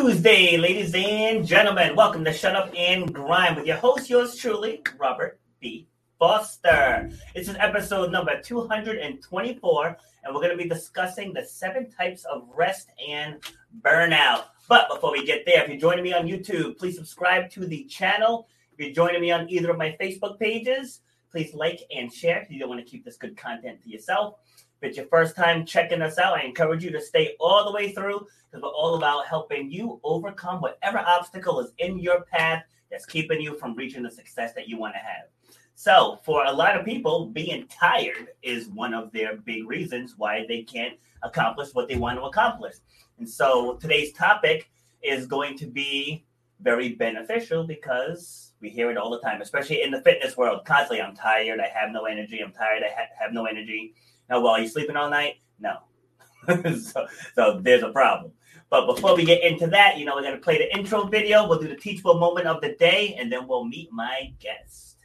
Tuesday, ladies and gentlemen. Welcome to Shut Up and Grind with your host, yours truly, Robert B. Foster. This is episode number 224, and we're going to be discussing the seven types of rest and burnout. But before we get there, if you're joining me on YouTube, please subscribe to the channel. If you're joining me on either of my Facebook pages, please like and share if you don't want to keep this good content to yourself. If it's your first time checking us out, I encourage you to stay all the way through because we're all about helping you overcome whatever obstacle is in your path that's keeping you from reaching the success that you want to have. So, for a lot of people, being tired is one of their big reasons why they can't accomplish what they want to accomplish. And so, today's topic is going to be very beneficial because we hear it all the time, especially in the fitness world. Constantly, I'm tired, I have no energy, I'm tired, I ha- have no energy. Now, well, are you sleeping all night? No. so, so there's a problem. But before we get into that, you know, we're going to play the intro video. We'll do the teachable moment of the day, and then we'll meet my guest.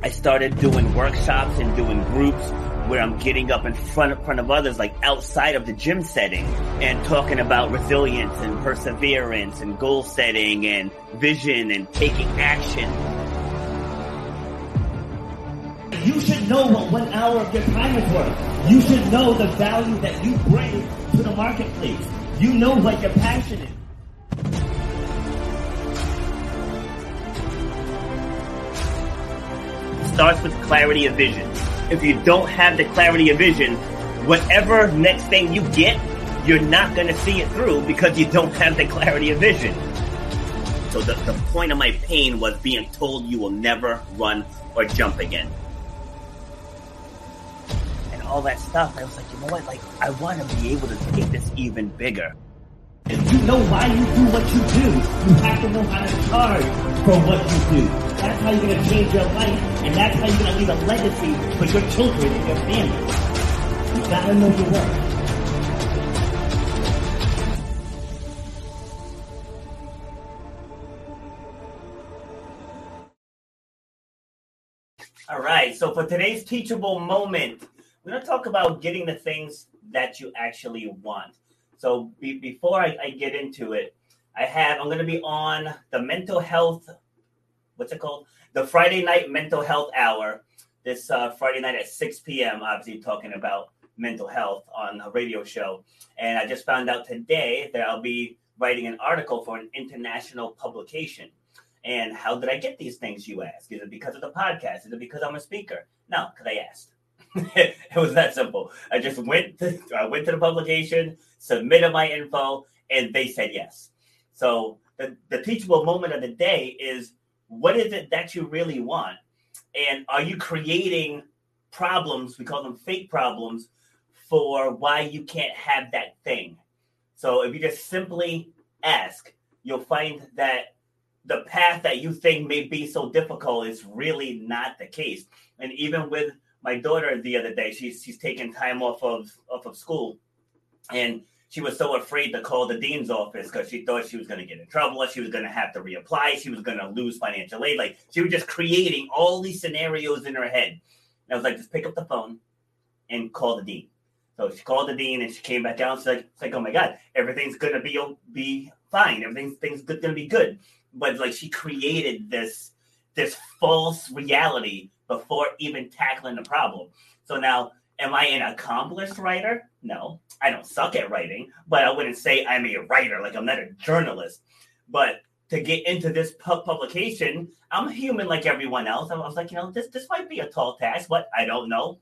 I started doing workshops and doing groups where I'm getting up in front of, front of others, like outside of the gym setting, and talking about resilience and perseverance and goal setting and vision and taking action. You should know what one hour of your time is worth. You should know the value that you bring to the marketplace. You know what your passion is. starts with clarity of vision. If you don't have the clarity of vision, whatever next thing you get, you're not going to see it through because you don't have the clarity of vision. So the, the point of my pain was being told you will never run or jump again. All that stuff, I was like, you know what? Like, I want to be able to take this even bigger. If you know why you do what you do, you have to know how to charge for what you do. That's how you're going to change your life, and that's how you're going to leave a legacy for your children and your family. You got to know your worth. All right, so for today's teachable moment, we're going to talk about getting the things that you actually want. So be, before I, I, get into it, I have I'm going to be on the mental health. What's it called? The Friday night mental health hour. This uh, Friday night at 6 p.m. Obviously talking about mental health on a radio show. And I just found out today that I'll be writing an article for an international publication. And how did I get these things? You ask. Is it because of the podcast? Is it because I'm a speaker? No, because I asked. it was that simple. I just went to I went to the publication, submitted my info, and they said yes. So the, the teachable moment of the day is what is it that you really want? And are you creating problems? We call them fake problems for why you can't have that thing. So if you just simply ask, you'll find that the path that you think may be so difficult is really not the case. And even with my daughter the other day. She's she's taking time off of off of school, and she was so afraid to call the dean's office because she thought she was going to get in trouble. She was going to have to reapply. She was going to lose financial aid. Like she was just creating all these scenarios in her head. And I was like, just pick up the phone and call the dean. So she called the dean and she came back out. She's like, it's like, oh my god, everything's gonna be be fine. Everything's things gonna be good. But like she created this this false reality before even tackling the problem. So now, am I an accomplished writer? No, I don't suck at writing, but I wouldn't say I'm a writer. Like I'm not a journalist. But to get into this publication, I'm human like everyone else. I was like, you know, this this might be a tall task, but I don't know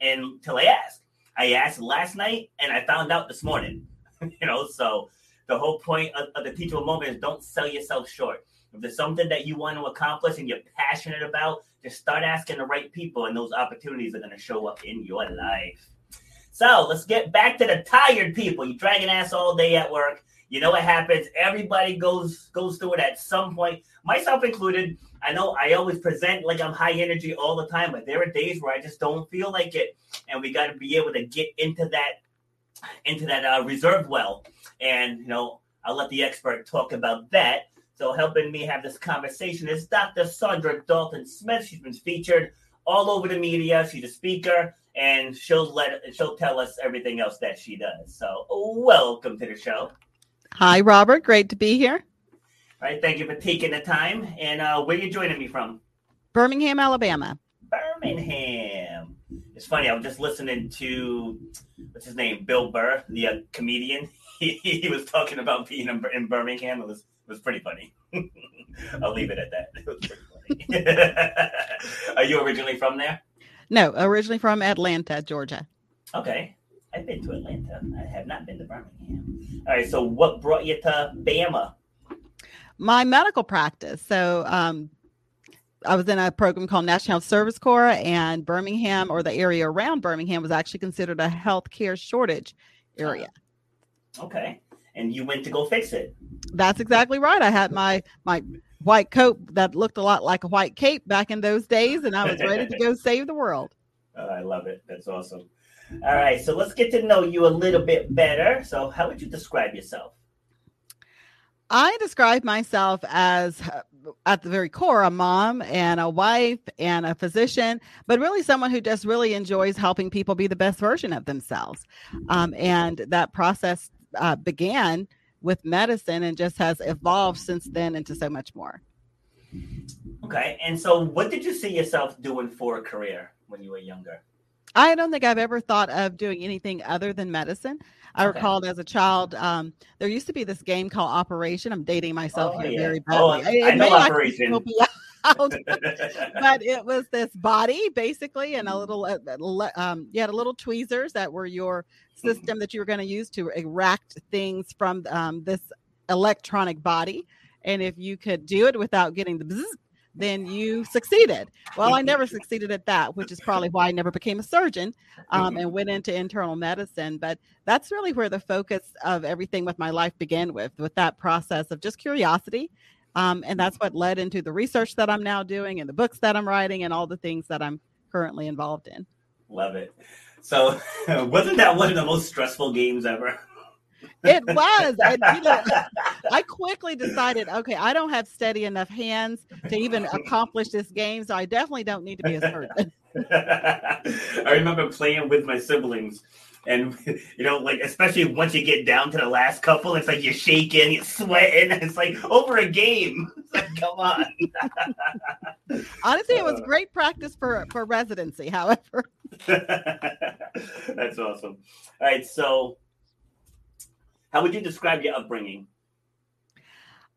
until I ask. I asked last night, and I found out this morning. you know, so the whole point of, of the teachable moment is don't sell yourself short. If there's something that you want to accomplish and you're passionate about, just start asking the right people, and those opportunities are going to show up in your life. So let's get back to the tired people. You drag an ass all day at work. You know what happens. Everybody goes goes through it at some point, myself included. I know I always present like I'm high energy all the time, but there are days where I just don't feel like it, and we got to be able to get into that into that uh, reserve well. And you know, I'll let the expert talk about that. So helping me have this conversation is Dr. Saundra Dalton Smith. She's been featured all over the media. She's a speaker, and she'll let she'll tell us everything else that she does. So, welcome to the show. Hi, Robert. Great to be here. All right, thank you for taking the time. And uh, where are you joining me from? Birmingham, Alabama. Birmingham. It's funny. I was just listening to what's his name, Bill Burr, the uh, comedian. He, he was talking about being in, in Birmingham. It was it was pretty funny. I'll leave it at that. It was pretty funny. Are you originally from there? No, originally from Atlanta, Georgia. Okay. I've been to Atlanta. I have not been to Birmingham. All right. So, what brought you to Bama? My medical practice. So, um, I was in a program called National Health Service Corps, and Birmingham or the area around Birmingham was actually considered a healthcare shortage area. Okay. And you went to go fix it. That's exactly right. I had my my white coat that looked a lot like a white cape back in those days, and I was ready to go save the world. Oh, I love it. That's awesome. All right, so let's get to know you a little bit better. So, how would you describe yourself? I describe myself as, at the very core, a mom and a wife and a physician, but really someone who just really enjoys helping people be the best version of themselves. Um, and that process uh, began with medicine and just has evolved since then into so much more. Okay. And so, what did you see yourself doing for a career when you were younger? I don't think I've ever thought of doing anything other than medicine. I okay. recalled as a child, um, there used to be this game called Operation. I'm dating myself oh, here yeah. very oh, badly. I, I know Operation. Out, but it was this body basically and a little uh, um, you had a little tweezers that were your mm-hmm. system that you were going to use to erect things from um, this electronic body and if you could do it without getting the bzz, then you succeeded. Well, I never succeeded at that, which is probably why I never became a surgeon um, and went into internal medicine. But that's really where the focus of everything with my life began with, with that process of just curiosity. Um, and that's what led into the research that I'm now doing and the books that I'm writing and all the things that I'm currently involved in. Love it. So, wasn't that one of the most stressful games ever? It was. And, you know, I quickly decided, okay, I don't have steady enough hands to even accomplish this game, so I definitely don't need to be a surgeon. I remember playing with my siblings. And you know, like especially once you get down to the last couple, it's like you're shaking, you're sweating. It's like over a game. Like, come on. Honestly, it was great practice for for residency. However, that's awesome. All right, so how would you describe your upbringing?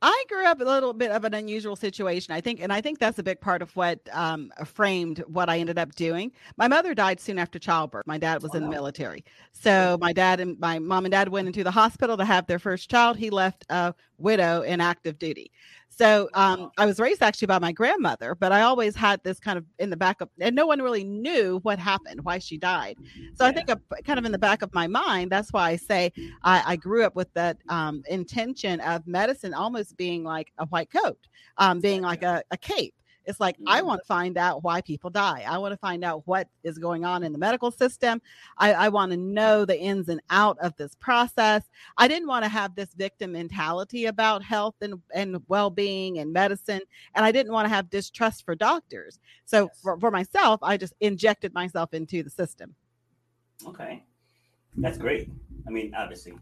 I grew up a little bit of an unusual situation, I think, and I think that's a big part of what um, framed what I ended up doing. My mother died soon after childbirth. My dad was in the military, so my dad and my mom and dad went into the hospital to have their first child. He left a widow in active duty. So um, I was raised actually by my grandmother, but I always had this kind of in the back of, and no one really knew what happened, why she died. So yeah. I think a, kind of in the back of my mind, that's why I say I, I grew up with that um, intention of medicine almost being like a white coat, um, being like a, a cape. It's like. I mm. want to find out why people die. I want to find out what is going on in the medical system. I, I want to know the ins and out of this process. I didn't want to have this victim mentality about health and, and well being and medicine. And I didn't want to have distrust for doctors. So yes. for, for myself, I just injected myself into the system. Okay. That's great. I mean, obviously,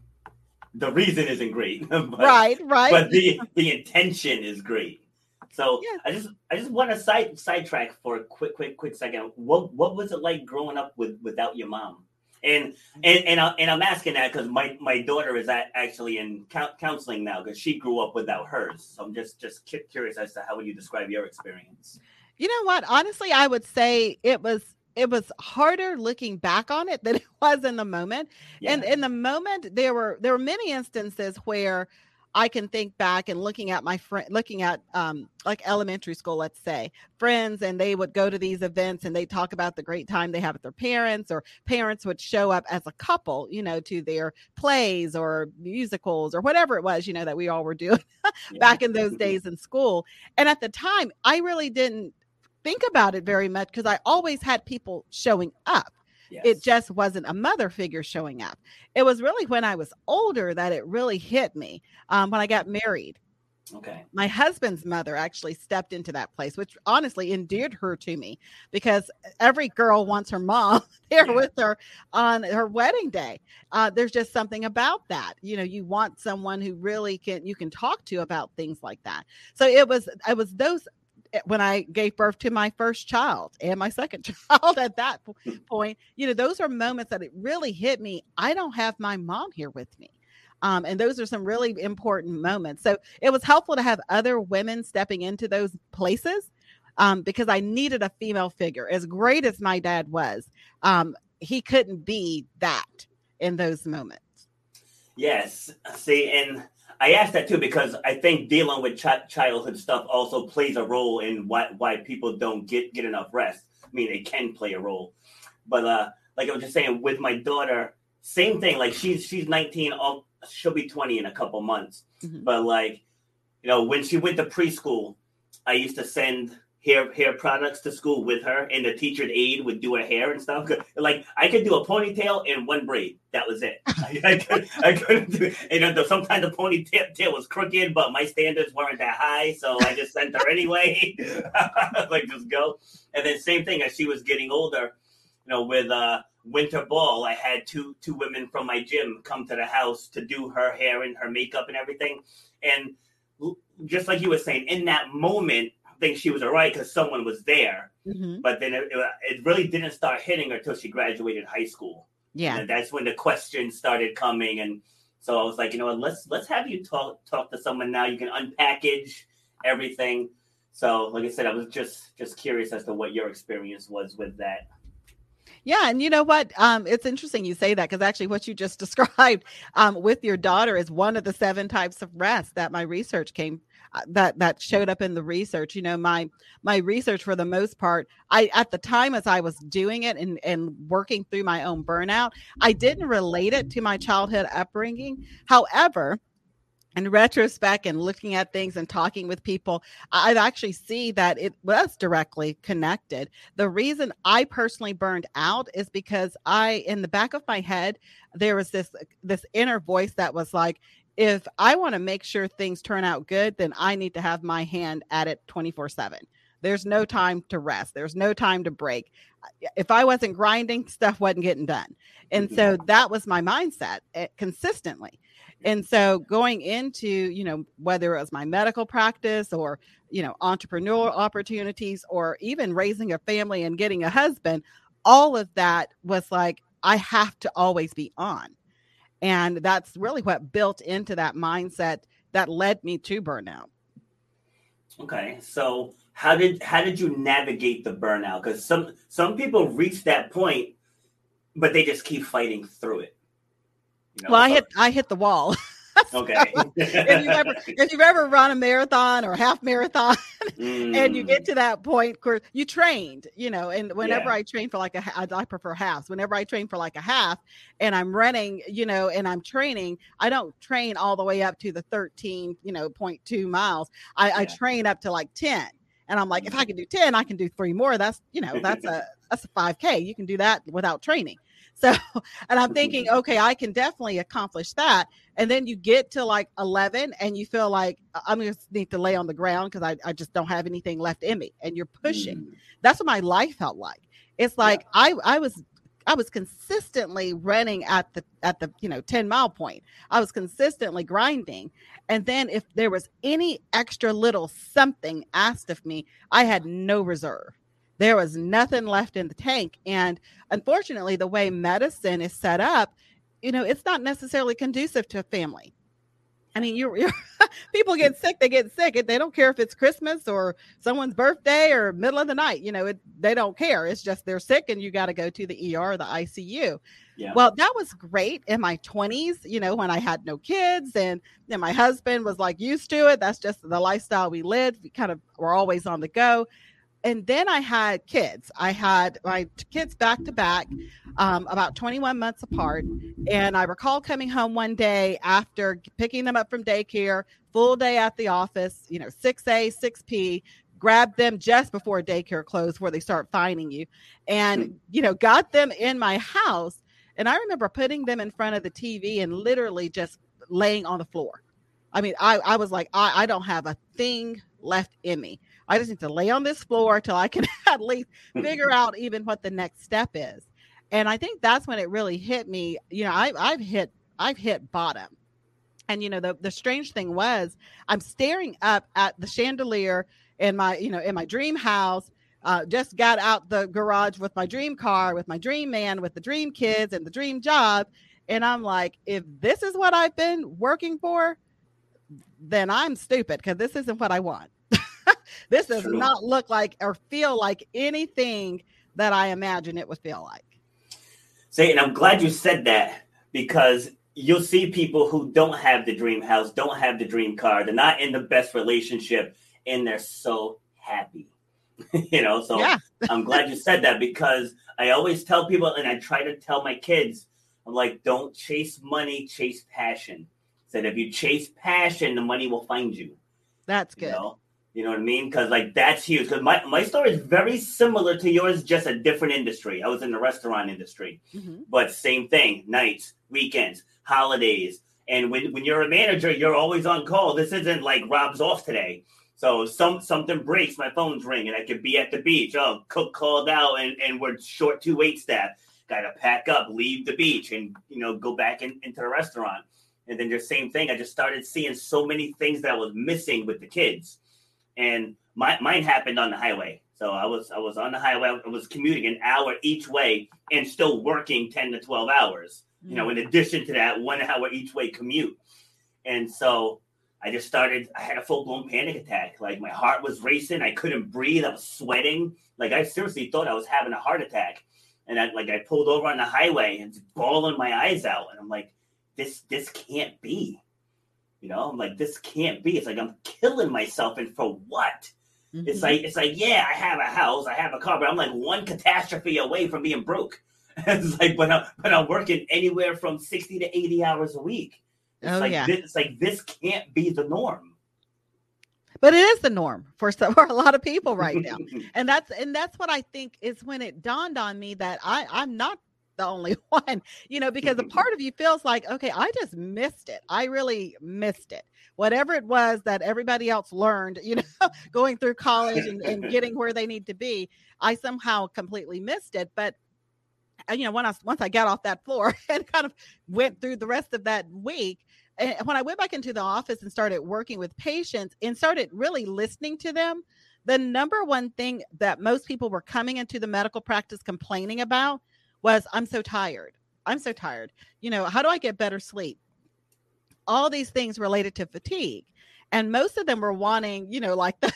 the reason isn't great. but, right, right. But the the intention is great. So yeah. I just I just want to side sidetrack for a quick quick quick second. What what was it like growing up with without your mom? And and and, I, and I'm asking that because my my daughter is actually in counseling now because she grew up without hers. So I'm just just curious as to how would you describe your experience? You know what? Honestly, I would say it was it was harder looking back on it than it was in the moment. Yeah. And in the moment, there were there were many instances where I can think back and looking at my friend, looking at um, like elementary school, let's say, friends, and they would go to these events and they talk about the great time they have with their parents, or parents would show up as a couple, you know, to their plays or musicals or whatever it was, you know, that we all were doing back in those days in school. And at the time, I really didn't think about it very much because I always had people showing up. Yes. It just wasn't a mother figure showing up. It was really when I was older that it really hit me um, when I got married. Okay. My husband's mother actually stepped into that place, which honestly endeared her to me because every girl wants her mom there yeah. with her on her wedding day. Uh, there's just something about that. You know, you want someone who really can you can talk to about things like that. So it was it was those when I gave birth to my first child and my second child at that point, you know, those are moments that it really hit me. I don't have my mom here with me. Um, and those are some really important moments. So it was helpful to have other women stepping into those places um, because I needed a female figure. As great as my dad was, um, he couldn't be that in those moments. Yes. See, and I asked that too because I think dealing with ch- childhood stuff also plays a role in why why people don't get get enough rest. I mean, it can play a role, but uh, like I was just saying, with my daughter, same thing. Like she's she's 19, all she'll be 20 in a couple months. Mm-hmm. But like, you know, when she went to preschool, I used to send hair hair products to school with her, and the teacher's aide would do her hair and stuff. Like I could do a ponytail and one braid. That was it. I, I, could, I couldn't do. Know, sometimes the ponytail was crooked, but my standards weren't that high, so I just sent her anyway. like just go. And then same thing as she was getting older, you know, with uh winter ball, I had two two women from my gym come to the house to do her hair and her makeup and everything. And just like you were saying, in that moment, think she was all right because someone was there. Mm-hmm. But then it, it, really didn't start hitting her until she graduated high school. Yeah, and that's when the questions started coming. And so I was like, you know what, let's let's have you talk talk to someone now. You can unpackage everything. So, like I said, I was just just curious as to what your experience was with that. Yeah, and you know what? Um, it's interesting you say that because actually, what you just described um, with your daughter is one of the seven types of rest that my research came that that showed up in the research. You know, my my research for the most part, I at the time as I was doing it and and working through my own burnout, I didn't relate it to my childhood upbringing. However, in retrospect and looking at things and talking with people, I actually see that it was directly connected. The reason I personally burned out is because I, in the back of my head, there was this this inner voice that was like, if I want to make sure things turn out good, then I need to have my hand at it 24 7. There's no time to rest. There's no time to break. If I wasn't grinding, stuff wasn't getting done. And mm-hmm. so that was my mindset eh, consistently. And so going into, you know, whether it was my medical practice or, you know, entrepreneurial opportunities or even raising a family and getting a husband, all of that was like, I have to always be on. And that's really what built into that mindset that led me to burnout. Okay. So how did how did you navigate the burnout? Because some some people reach that point, but they just keep fighting through it. You know, well, I hit I hit the wall. okay. if you ever if you've ever run a marathon or a half marathon, mm. and you get mm. to that point, of course, you trained, you know. And whenever yeah. I train for like a, I, I prefer halves. Whenever I train for like a half, and I'm running, you know, and I'm training, I don't train all the way up to the 13, you know, 0.2 miles. I, yeah. I train up to like 10. And I'm like, if I mm. can do 10, I can do three more. That's, you know, that's a that's a 5K. You can do that without training. So, and I'm thinking, okay, I can definitely accomplish that. And then you get to like 11 and you feel like I'm going to need to lay on the ground because I, I just don't have anything left in me. And you're pushing. Mm. That's what my life felt like. It's like yeah. I, I was I was consistently running at the at the you know 10 mile point. I was consistently grinding. And then if there was any extra little something asked of me, I had no reserve there was nothing left in the tank. And unfortunately, the way medicine is set up, you know, it's not necessarily conducive to a family. I mean, you're people get sick, they get sick. They don't care if it's Christmas or someone's birthday or middle of the night. You know, it, they don't care. It's just they're sick and you got to go to the ER, or the ICU. Yeah. Well, that was great in my 20s, you know, when I had no kids and then my husband was like used to it. That's just the lifestyle we lived. We kind of were always on the go and then I had kids. I had my kids back to back, um, about 21 months apart. And I recall coming home one day after picking them up from daycare, full day at the office, you know, 6A, 6P, grabbed them just before daycare closed where they start finding you, and, hmm. you know, got them in my house. And I remember putting them in front of the TV and literally just laying on the floor I mean, I, I was like, I, I don't have a thing left in me. I just need to lay on this floor till I can at least figure out even what the next step is. And I think that's when it really hit me. You know, I, I've hit I've hit bottom. And you know, the the strange thing was I'm staring up at the chandelier in my, you know, in my dream house. Uh, just got out the garage with my dream car, with my dream man, with the dream kids and the dream job. And I'm like, if this is what I've been working for, then I'm stupid because this isn't what I want. this does True. not look like or feel like anything that I imagine it would feel like. Say, and I'm glad you said that because you'll see people who don't have the dream house, don't have the dream car, they're not in the best relationship, and they're so happy. you know, so yeah. I'm glad you said that because I always tell people, and I try to tell my kids, I'm like, don't chase money, chase passion. Said if you chase passion, the money will find you. That's good. You know, you know what I mean? Because like that's huge. Because my, my story is very similar to yours, just a different industry. I was in the restaurant industry, mm-hmm. but same thing: nights, weekends, holidays. And when, when you're a manager, you're always on call. This isn't like Rob's off today. So some something breaks, my phone's ringing. I could be at the beach. Oh, cook called out, and, and we're short two wait staff. Got to pack up, leave the beach, and you know go back in, into the restaurant. And then the same thing. I just started seeing so many things that I was missing with the kids and my, mine happened on the highway. So I was I was on the highway. I was commuting an hour each way and still working ten to twelve hours. You know, in mm. addition to that one hour each way commute. And so I just started. I had a full blown panic attack. Like my heart was racing. I couldn't breathe. I was sweating. Like I seriously thought I was having a heart attack. And I like I pulled over on the highway and bawling my eyes out. And I'm like, this this can't be. You know, I'm like, this can't be. It's like I'm killing myself, and for what? Mm-hmm. It's like it's like, yeah, I have a house, I have a car, but I'm like one catastrophe away from being broke. it's like, but I'm but I'm working anywhere from sixty to eighty hours a week. It's oh, like yeah. This, it's like this can't be the norm. But it is the norm for some, for a lot of people right now, and that's and that's what I think is when it dawned on me that I I'm not the only one, you know, because a mm-hmm. part of you feels like, okay, I just missed it. I really missed it. Whatever it was that everybody else learned, you know, going through college and, and getting where they need to be, I somehow completely missed it. But uh, you know, when I once I got off that floor and kind of went through the rest of that week, and when I went back into the office and started working with patients and started really listening to them, the number one thing that most people were coming into the medical practice complaining about was I'm so tired. I'm so tired. You know, how do I get better sleep? All these things related to fatigue. And most of them were wanting, you know, like the,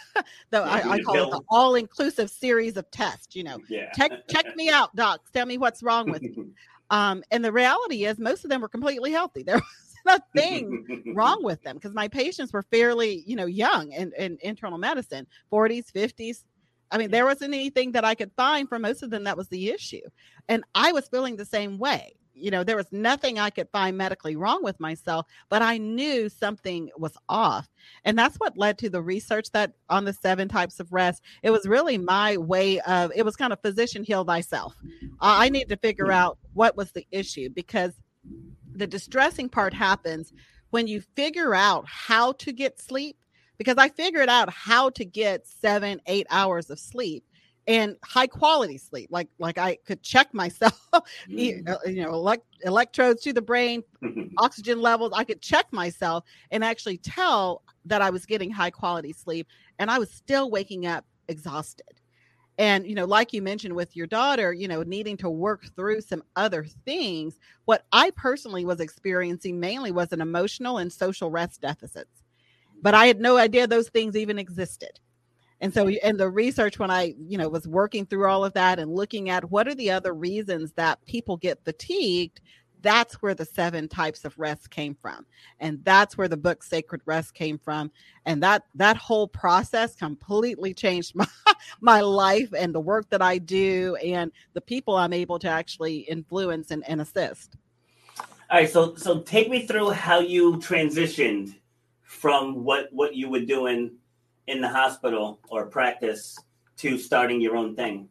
the I, I, call it the all inclusive series of tests, you know, yeah. check, check me out, docs, tell me what's wrong with me. Um, and the reality is most of them were completely healthy. There was nothing wrong with them because my patients were fairly, you know, young in, in internal medicine, 40s, 50s, I mean, there wasn't anything that I could find for most of them that was the issue. And I was feeling the same way. You know, there was nothing I could find medically wrong with myself, but I knew something was off. And that's what led to the research that on the seven types of rest. It was really my way of, it was kind of physician heal thyself. I need to figure mm-hmm. out what was the issue because the distressing part happens when you figure out how to get sleep because I figured out how to get seven, eight hours of sleep and high quality sleep. Like like I could check myself, mm. Uh, you know, elect, electrodes to the brain, oxygen levels. I could check myself and actually tell that I was getting high quality sleep, and I was still waking up exhausted. And you know, like you mentioned with your daughter, you know, needing to work through some other things. What I personally was experiencing mainly was an emotional and social rest deficits but I had no idea those things even existed. And so, in the research, when I, you know, was working through all of that and looking at what are the other reasons that people get fatigued, that's where the seven types of rest came from, and that's where the book Sacred Rest came from, and that that whole process completely changed my my life and the work that I do and the people I'm able to actually influence and, and assist. All right, so so take me through how you transitioned from what what you were doing in the hospital or practice to starting your own thing?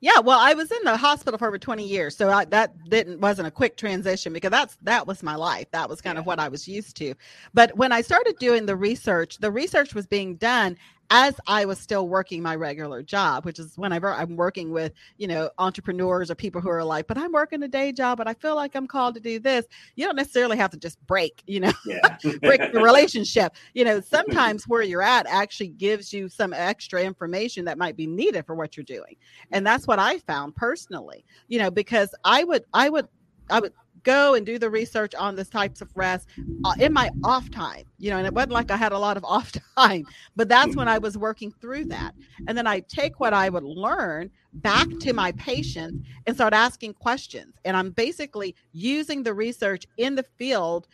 Yeah, well, I was in the hospital for over 20 years, so I, that didn't wasn't a quick transition because that's that was my life. That was kind yeah. of what I was used to. But when I started doing the research, the research was being done as I was still working my regular job, which is whenever I'm working with, you know, entrepreneurs or people who are like, but I'm working a day job, but I feel like I'm called to do this. You don't necessarily have to just break, you know, yeah. break the relationship. You know, sometimes where you're at actually gives you some extra information that might be needed for what you're doing. And that's what I found personally, you know, because I would, I would, I would go and do the research on the types of rest uh, in my off time, you know, and it wasn't like I had a lot of off time, but that's when I was working through that. And then I take what I would learn back to my patients and start asking questions. And I'm basically using the research in the field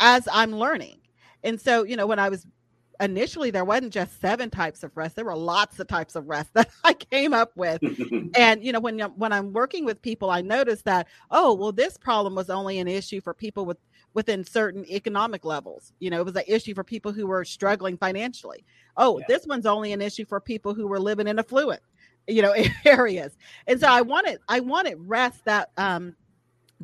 as I'm learning. And so, you know, when I was initially there wasn't just seven types of rest. There were lots of types of rest that i came up with. And you know when when i'm working with people i noticed that oh well this problem was only an issue for people with within certain economic levels. You know it was an issue for people who were struggling financially. Oh yeah. this one's only an issue for people who were living in affluent you know areas. And so i wanted i wanted rest that um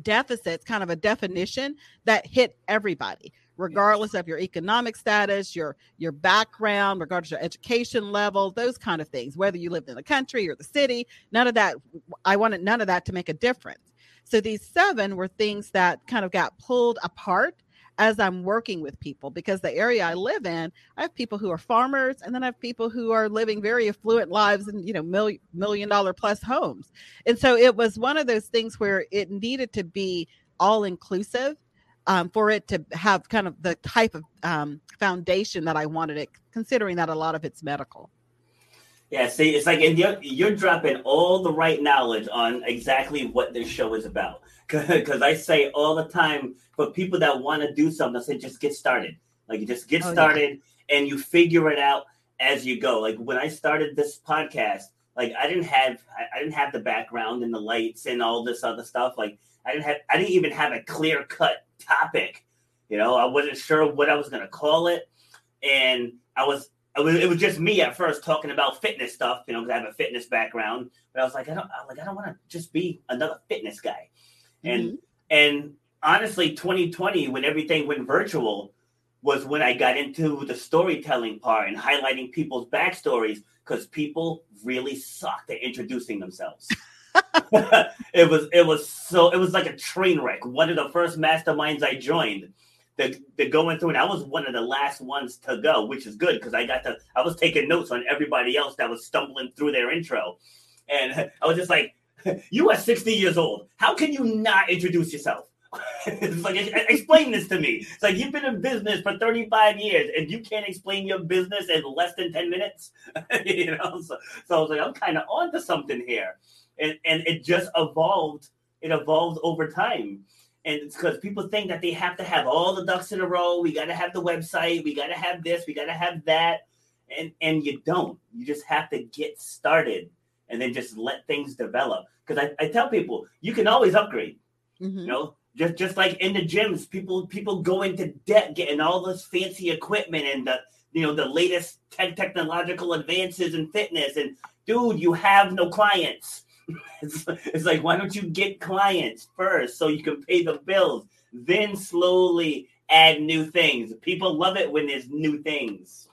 deficits kind of a definition that hit everybody regardless of your economic status, your your background, regardless of your education level, those kind of things, whether you lived in the country or the city, none of that I wanted none of that to make a difference. So these seven were things that kind of got pulled apart as I'm working with people because the area I live in, I have people who are farmers and then I have people who are living very affluent lives and, you know, million, million dollar plus homes. And so it was one of those things where it needed to be all inclusive um, for it to have kind of the type of um, foundation that I wanted it, considering that a lot of it's medical. Yeah, see, it's like you're, you're dropping all the right knowledge on exactly what this show is about. Because I say all the time for people that want to do something, I say just get started. Like you just get oh, started yeah. and you figure it out as you go. Like when I started this podcast, like I didn't have I, I didn't have the background and the lights and all this other stuff. Like I didn't have I didn't even have a clear cut topic. You know, I wasn't sure what I was going to call it, and I was, it was it was just me at first talking about fitness stuff. You know, because I have a fitness background, but I was like, I don't I like I don't want to just be another fitness guy, and mm-hmm. and honestly, 2020 when everything went virtual was when I got into the storytelling part and highlighting people's backstories because people really sucked at introducing themselves. it was it was so it was like a train wreck. One of the first masterminds I joined, the going through, and I was one of the last ones to go, which is good because I got to I was taking notes on everybody else that was stumbling through their intro, and I was just like, "You are sixty years old. How can you not introduce yourself?" it's like explain this to me. It's like you've been in business for 35 years and you can't explain your business in less than 10 minutes. you know, so, so I was like, I'm kind of onto something here and and it just evolved. It evolved over time, and it's because people think that they have to have all the ducks in a row. We got to have the website. We got to have this. We got to have that, and and you don't. You just have to get started, and then just let things develop. Because I, I tell people you can always upgrade. Mm-hmm. You know, just just like in the gyms, people people go into debt getting all this fancy equipment and the you know the latest tech technological advances in fitness. And dude, you have no clients. It's, it's like, why don't you get clients first so you can pay the bills, then slowly add new things. People love it when there's new things.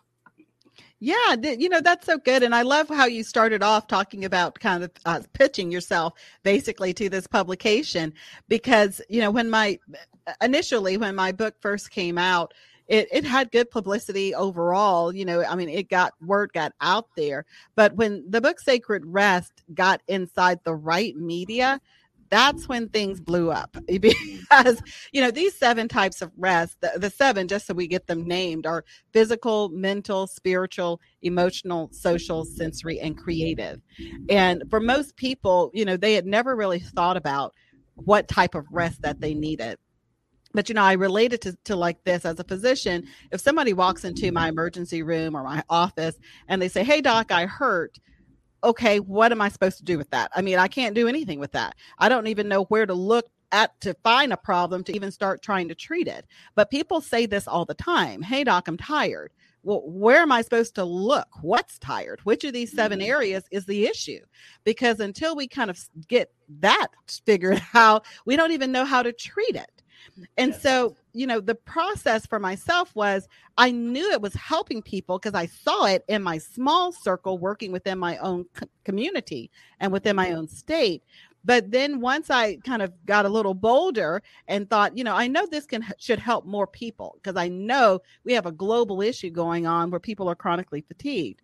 Yeah, you know that's so good, and I love how you started off talking about kind of uh, pitching yourself basically to this publication because you know when my initially when my book first came out, it, it had good publicity overall. You know, I mean, it got word got out there. But when the book Sacred Rest got inside the right media, that's when things blew up because you know these seven types of rest the, the, seven just so we get them named are physical mental spiritual emotional social sensory and creative and for most people you know they had never really thought about what type of rest that they needed but you know i relate it to, to like this as a physician if somebody walks into my emergency room or my office and they say hey doc i hurt okay what am i supposed to do with that i mean i can't do anything with that i don't even know where to look at to find a problem to even start trying to treat it. But people say this all the time. Hey doc, I'm tired. Well, where am I supposed to look? What's tired? Which of these 7 mm-hmm. areas is the issue? Because until we kind of get that figured out, we don't even know how to treat it. And yes. so, you know, the process for myself was I knew it was helping people because I saw it in my small circle working within my own co- community and within my own state. But then once I kind of got a little bolder and thought, you know, I know this can should help more people because I know we have a global issue going on where people are chronically fatigued.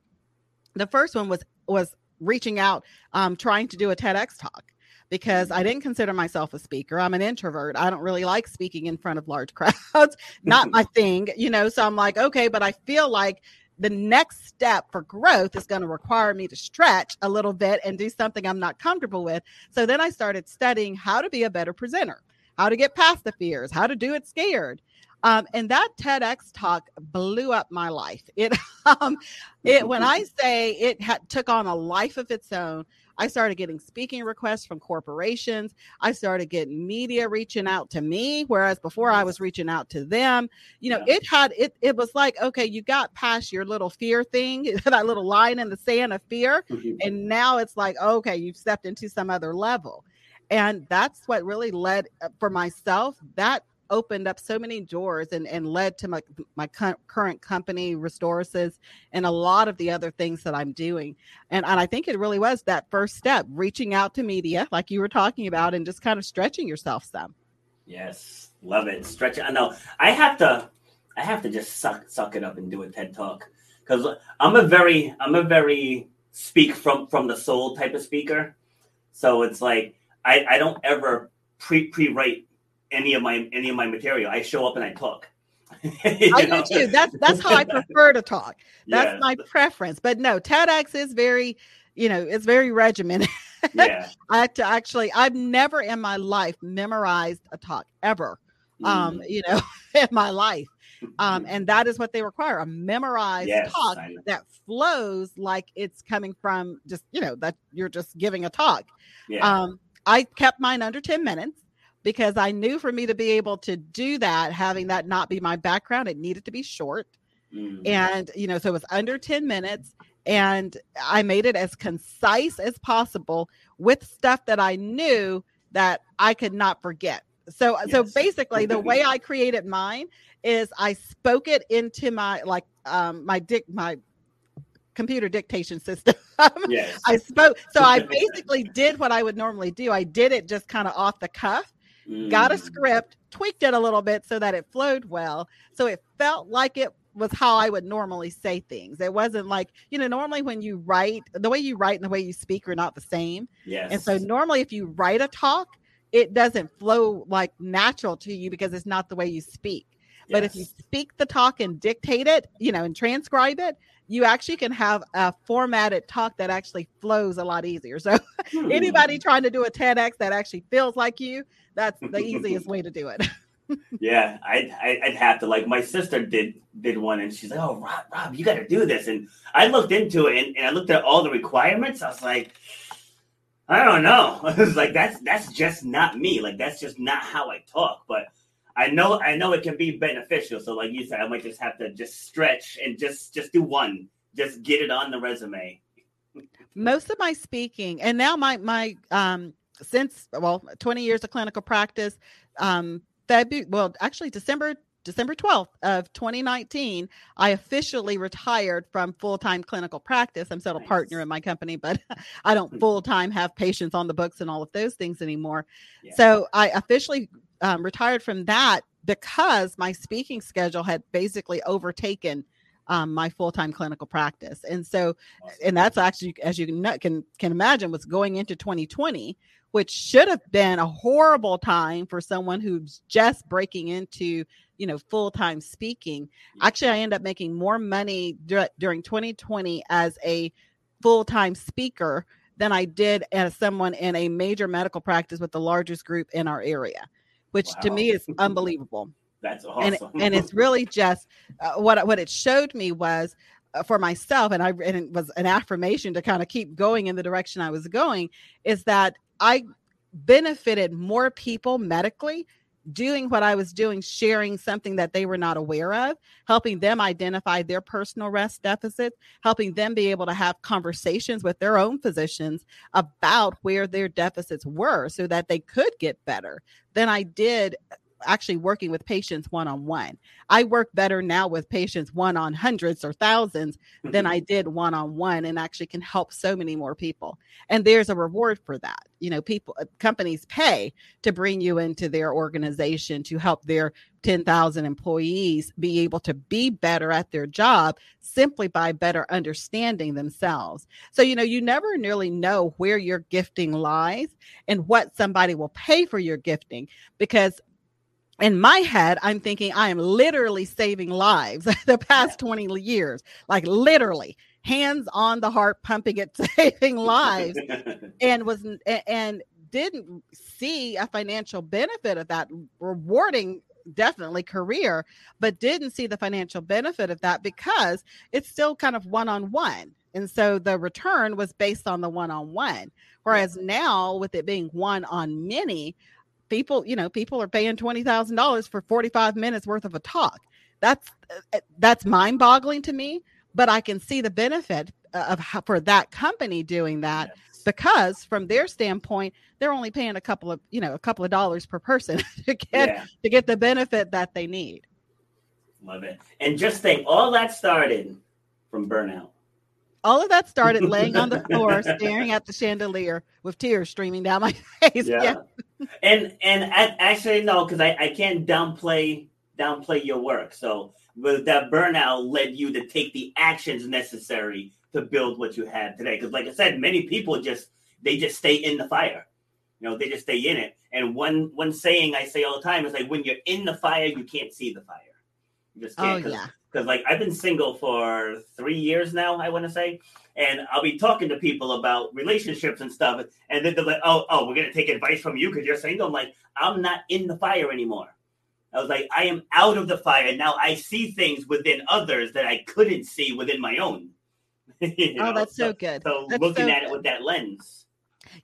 The first one was was reaching out, um, trying to do a TEDx talk because I didn't consider myself a speaker. I'm an introvert. I don't really like speaking in front of large crowds, not my thing, you know. So I'm like, okay, but I feel like the next step for growth is going to require me to stretch a little bit and do something I'm not comfortable with. So then I started studying how to be a better presenter, how to get past the fears, how to do it scared. Um, and that TEDx talk blew up my life. It, um, it when I say it had, took on a life of its own, I started getting speaking requests from corporations. I started getting media reaching out to me, whereas before I was reaching out to them. You know, yeah. it had it. It was like, okay, you got past your little fear thing, that little line in the sand of fear, mm-hmm. and now it's like, okay, you've stepped into some other level and that's what really led uh, for myself that opened up so many doors and, and led to my, my current company, Restorasis, and a lot of the other things that I'm doing. And, and I think it really was that first step, reaching out to media, like you were talking about, and just kind of stretching yourself some. Yes, love it. Stretch. I know. I have to, I have to just suck, suck it up and do a TED talk because I'm a very, I'm a very speak from from the soul type of speaker. So it's like I, I don't ever pre pre write any of my any of my material. I show up and I talk. I know? do too. That's that's how I prefer to talk. That's yeah. my preference. But no, TEDx is very, you know, it's very regimented. Yeah. I to actually I've never in my life memorized a talk ever. Um, mm. Um, you know, in my life. Um, and that is what they require a memorized yes, talk that flows like it's coming from just, you know, that you're just giving a talk. Yeah. Um, I kept mine under 10 minutes because I knew for me to be able to do that, having that not be my background, it needed to be short. Mm-hmm. And, you know, so it was under 10 minutes. And I made it as concise as possible with stuff that I knew that I could not forget. So, yes. so basically, the way I created mine is I spoke it into my like um my dick my computer dictation system. yes. I spoke so I basically did what I would normally do. I did it just kind of off the cuff mm. got a mm. script, tweaked it a little bit so that it flowed well. So it felt like it was how I would normally say things. It wasn't like, you know, normally when you write, the way you write and the way you speak are not the same. Yes. And so normally if you write a talk, it doesn't flow like natural to you because it's not the way you speak. Yes. But if you speak the talk and dictate it, you know, and transcribe it, you actually can have a formatted talk that actually flows a lot easier. So hmm. anybody trying to do a TEDx that actually feels like you, that's the easiest way to do it. yeah, I'd, I'd have to like my sister did did one, and she's like, "Oh, Rob, Rob, you got to do this." And I looked into it, and, and I looked at all the requirements. I was like, I don't know. I was like, that's that's just not me. Like that's just not how I talk. But I know I know it can be beneficial. So like you said, I might just have to just stretch and just just do one. Just get it on the resume. Most of my speaking, and now my my um since well 20 years of clinical practice um February well actually December December 12th of 2019 I officially retired from full-time clinical practice I'm still nice. a partner in my company but I don't hmm. full-time have patients on the books and all of those things anymore yeah. so I officially um, retired from that because my speaking schedule had basically overtaken um, my full-time clinical practice. And so and that's actually as you can can can imagine was going into 2020 which should have been a horrible time for someone who's just breaking into you know full-time speaking. Actually i end up making more money dur- during 2020 as a full-time speaker than i did as someone in a major medical practice with the largest group in our area which wow. to me is unbelievable that's awesome and, and it's really just uh, what what it showed me was uh, for myself and i and it was an affirmation to kind of keep going in the direction i was going is that I benefited more people medically doing what I was doing, sharing something that they were not aware of, helping them identify their personal rest deficits, helping them be able to have conversations with their own physicians about where their deficits were so that they could get better. Than I did actually working with patients one on one. I work better now with patients one on hundreds or 1000s mm-hmm. than I did one on one and actually can help so many more people. And there's a reward for that. You know, people uh, companies pay to bring you into their organization to help their 10,000 employees be able to be better at their job simply by better understanding themselves. So, you know, you never really know where your gifting lies and what somebody will pay for your gifting because in my head, I'm thinking I am literally saving lives the past 20 years, like literally hands on the heart, pumping it, saving lives, and was and didn't see a financial benefit of that rewarding definitely career, but didn't see the financial benefit of that because it's still kind of one on one. And so the return was based on the one on one. Whereas now, with it being one on many, people, you know, people are paying twenty thousand dollars for forty five minutes worth of a talk. That's uh, that's mind boggling to me, but I can see the benefit uh, of how, for that company doing that yes. because from their standpoint, they're only paying a couple of you know a couple of dollars per person to get yeah. to get the benefit that they need. Love it. And just think, all that started from burnout all of that started laying on the floor, staring at the chandelier with tears streaming down my face. Yeah. yeah. And and actually no, because I, I can't downplay downplay your work. So with that burnout led you to take the actions necessary to build what you have today. Because like I said, many people just they just stay in the fire. You know, they just stay in it. And one one saying I say all the time is like when you're in the fire, you can't see the fire. You just can't. Oh, yeah because like I've been single for three years now, I want to say, and I'll be talking to people about relationships and stuff, and then they're like, "Oh, oh, we're gonna take advice from you because you're single." I'm like, I'm not in the fire anymore. I was like, I am out of the fire now. I see things within others that I couldn't see within my own. oh, know? that's so, so good. So that's looking so at good. it with that lens.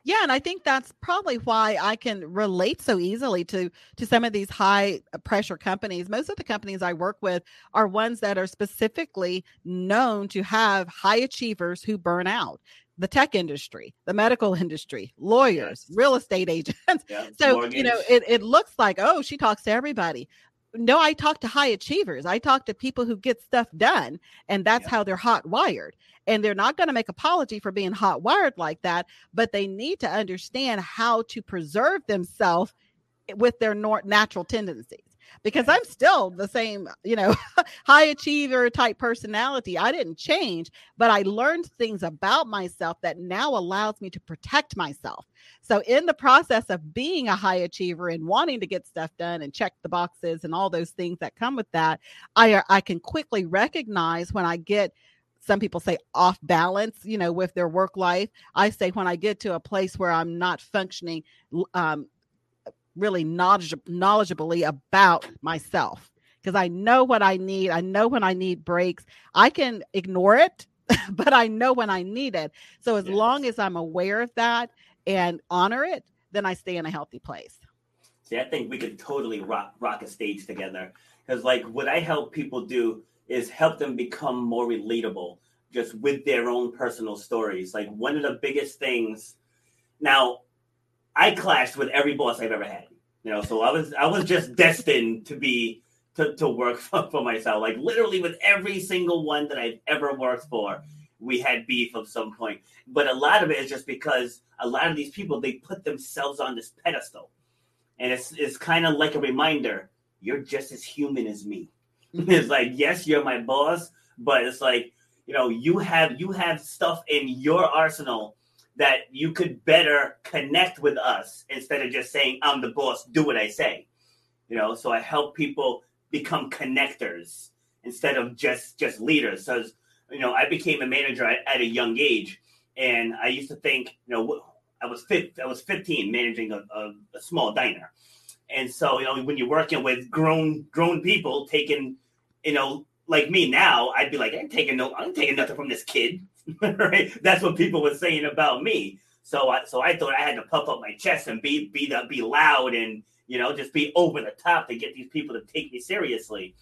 Yeah, and I think that's probably why I can relate so easily to to some of these high uh, pressure companies. Most of the companies I work with are ones that are specifically known to have high achievers who burn out. The tech industry, the medical industry, lawyers, yes. real estate agents. Yeah, so, mortgage. you know, it, it looks like, oh, she talks to everybody no, I talk to high achievers. I talk to people who get stuff done, and that's yeah. how they're hot wired. And they're not going to make apology for being hot wired like that, but they need to understand how to preserve themselves eh, with their natural tendencies because I'm still the same, you know, high achiever type personality. I didn't change, but I learned things about myself that now allows me to protect myself. So, in the process of being a high achiever and wanting to get stuff done and check the boxes and all those things that come with that, I I can quickly recognize when I get some people say off balance, you know, with their work life. I say when I get to a place where I'm not functioning um, really knowledge, knowledgeably about myself because I know what I need. I know when I need breaks. I can ignore it, but I know when I need it. So as yes. long as I'm aware of that and honor it, then I stay in a healthy place. See, I think we could totally rock rock a stage together because, like, what I help people do is help them become more relatable, just with their own personal stories. Like one of the biggest things. Now, I clashed with every boss I've ever had. You know, so I was I was just destined to be to, to work for, for myself. Like literally with every single one that I've ever worked for, we had beef of some point. But a lot of it is just because a lot of these people they put themselves on this pedestal. And it's it's kind of like a reminder, you're just as human as me. it's like, yes, you're my boss, but it's like, you know, you have you have stuff in your arsenal that you could better connect with us instead of just saying i'm the boss do what i say. You know so i help people become connectors instead of just just leaders. So you know i became a manager at, at, a young age and i used to think you know i was i was 15 managing a, a, a small diner. And so you know when you're working with grown grown people taking you know like me now i'd be like i'm taking no i'm taking nothing from this kid right? That's what people were saying about me. So I so I thought I had to puff up my chest and be be the, be loud and you know just be over the top to get these people to take me seriously.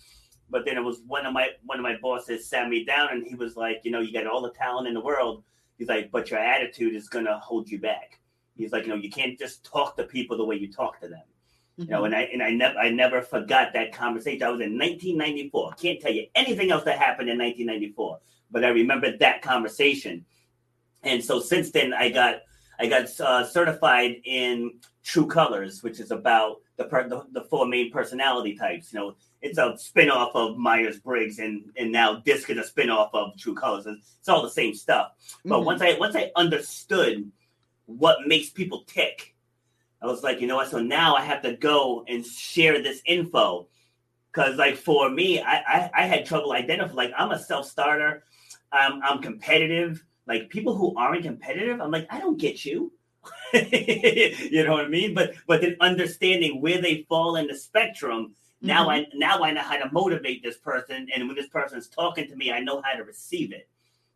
But then it was one of my one of my bosses sat me down and he was like, you know, you got all the talent in the world. He's like, but your attitude is gonna hold you back. He's like, you know, you can't just talk to people the way you talk to them. Mm-hmm. You know, and I and I never I never forgot that conversation. I was in 1994. Can't tell you anything else that happened in 1994, but I remember that conversation. And so since then, I got I got uh, certified in True Colors, which is about the, per- the, the four main personality types. You know, it's a spin-off of Myers Briggs, and and now Disc is a spin-off of True Colors. It's all the same stuff. But mm-hmm. once I once I understood what makes people tick, I was like, you know what? So now I have to go and share this info. Cause like for me, I I, I had trouble identifying. Like I'm a self-starter. I'm I'm competitive like people who aren't competitive, I'm like, I don't get you. you know what I mean? But but then understanding where they fall in the spectrum, mm-hmm. now I now I know how to motivate this person, and when this person's talking to me, I know how to receive it.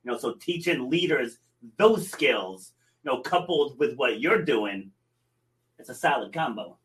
You know, so teaching leaders those skills, you know, coupled with what you're doing, it's a solid combo.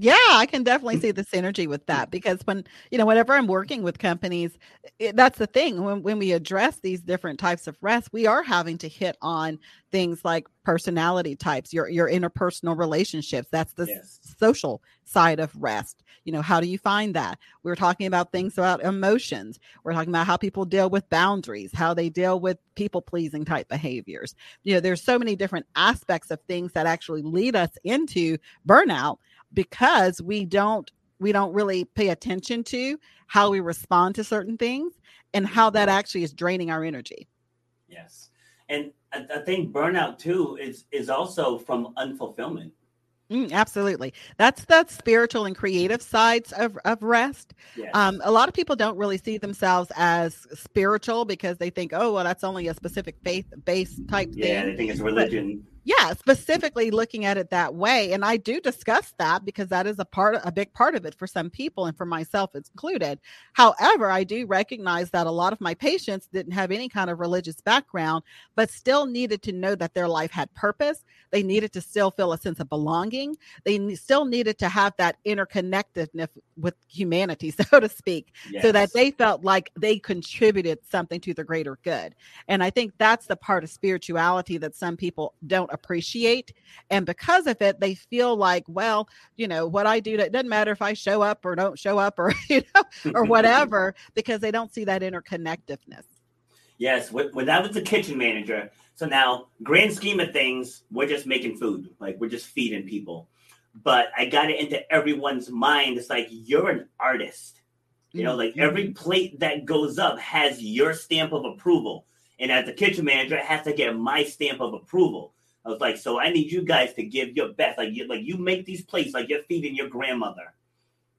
Yeah, I can definitely mm. see the synergy with mm. that because when, you know, whenever I'm working with companies, it, that's the thing. When, when we address these different types of rest, we are having to hit on things like personality types, your your interpersonal relationships. That's the yes. social side of rest. You know, how do you find that? We're talking about things about emotions. We're talking about how people deal with boundaries, how they deal with people pleasing type behaviors. You know, there's so many different aspects of things that actually lead us into burnout because we don't we don't really pay attention to how we respond to certain things and how that actually is draining our energy. Yes. And I think burnout too is is also from unfulfillment. Mm, absolutely. That's that spiritual and creative sides of, of rest. Yes. Um, a lot of people don't really see themselves as spiritual because they think, oh, well, that's only a specific faith based type yeah, thing. Yeah, they think it's religion. But, yeah specifically looking at it that way and i do discuss that because that is a part a big part of it for some people and for myself included. However i do recognize that a lot of my patients didn't have any kind of religious background but still needed to know that their life had purpose. They needed to still feel a sense of belonging. They still needed to have that interconnectedness with humanity so to speak yes. so that they felt like they contributed something to the greater good. And i think that's the part of spirituality that some people don't don't appreciate. And because of it, they feel like, well, you know, what I do, it doesn't matter if I show up or don't show up or, you know, or whatever, because they don't see that interconnectedness. Yes. When I was the kitchen manager, so now, grand scheme of things, we're just making food, like we're just feeding people. But I got it into everyone's mind. It's like you're an artist. You know, like every mm-hmm. plate that goes up has your stamp of approval. And as the kitchen manager, it has to get my stamp of approval. I was like, so I need you guys to give your best. Like you like you make these plates like you're feeding your grandmother.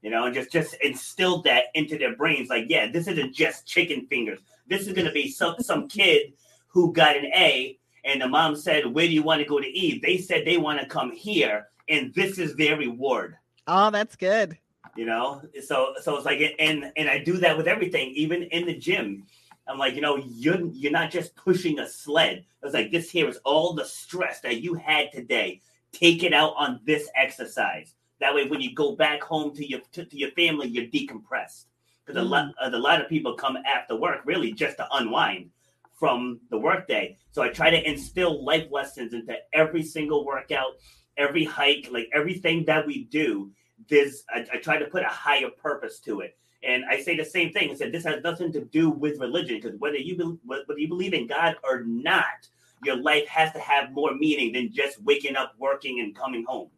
You know, and just just instill that into their brains. Like, yeah, this isn't just chicken fingers. This is gonna be some some kid who got an A and the mom said, Where do you want to go to eat? They said they want to come here, and this is their reward. Oh, that's good. You know, so so it's like and and I do that with everything, even in the gym I'm like, you know, you're you're not just pushing a sled. I was like, this here is all the stress that you had today. Take it out on this exercise. That way, when you go back home to your to, to your family, you're decompressed. Because a lot a lot of people come after work really just to unwind from the workday. So I try to instill life lessons into every single workout, every hike, like everything that we do. There's I, I try to put a higher purpose to it. And I say the same thing. I said this has nothing to do with religion because whether you be, whether you believe in God or not, your life has to have more meaning than just waking up, working, and coming home.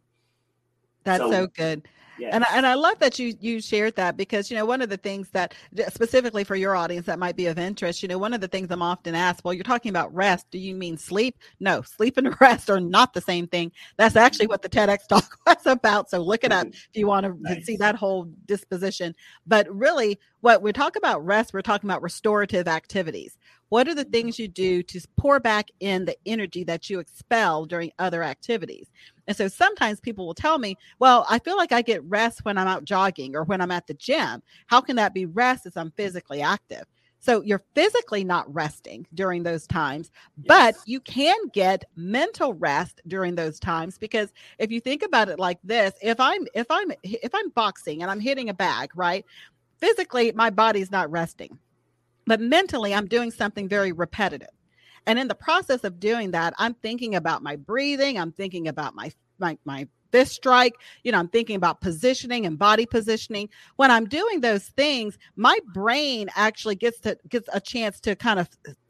That's so, so good. Yes. And and I love that you you shared that because you know one of the things that specifically for your audience that might be of interest, you know, one of the things I'm often asked, well, you're talking about rest. Do you mean sleep? No, sleep and rest are not the same thing. That's mm-hmm. actually what the TEDx talk was about. So look it up mm-hmm. if you want to nice. see that whole disposition. But really, what we talk about rest, we're talking about restorative activities. What are the mm-hmm. things you do to pour back in the energy that you expel during other activities? And so sometimes people will tell me, well, I feel like I get rest when I'm out jogging or when I'm at the gym. How can that be rest as I'm physically active? So you're physically not resting during those times, yes. but you can get mental rest during those times because if you think about it like this, if I'm if I'm if I'm boxing and I'm hitting a bag, right? Physically my body's not resting. But mentally I'm doing something very repetitive. And in the process of doing that, I'm thinking about my breathing, I'm thinking about my my my this strike you know i'm thinking about positioning and body positioning when i'm doing those things my brain actually gets to gets a chance to kind of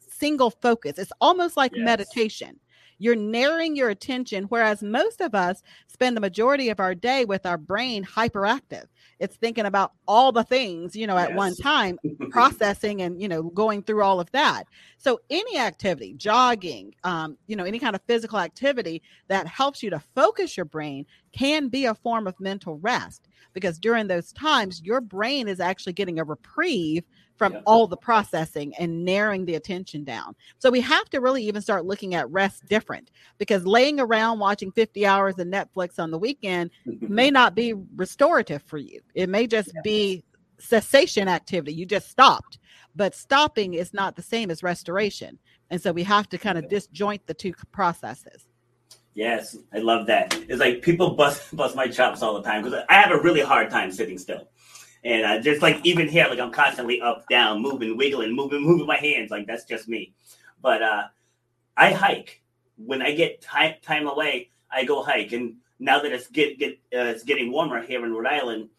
single focus it's almost like yes. meditation you're narrowing your attention whereas most of us spend the majority of our day with our brain hyperactive it's thinking about all the things you know at yes. one time processing and you know going through all of that so any activity jogging um, you know any kind of physical activity that helps you to focus your brain can be a form of mental rest because during those times your brain is actually getting a reprieve from yeah. all the processing and narrowing the attention down. So we have to really even start looking at rest different because laying around watching 50 hours of Netflix on the weekend mm-hmm. may not be restorative for you. It may just yeah. be cessation activity. You just stopped. But stopping is not the same as restoration. And so we have to kind of disjoint the two processes. Yes, I love that. It's like people bust bust my chops all the time because I have a really hard time sitting still. And uh, just like even here, like I'm constantly up, down, moving, wiggling, moving, moving my hands. Like that's just me. But uh, I hike when I get time time away. I go hike, and now that it's get get uh, it's getting warmer here in Rhode Island,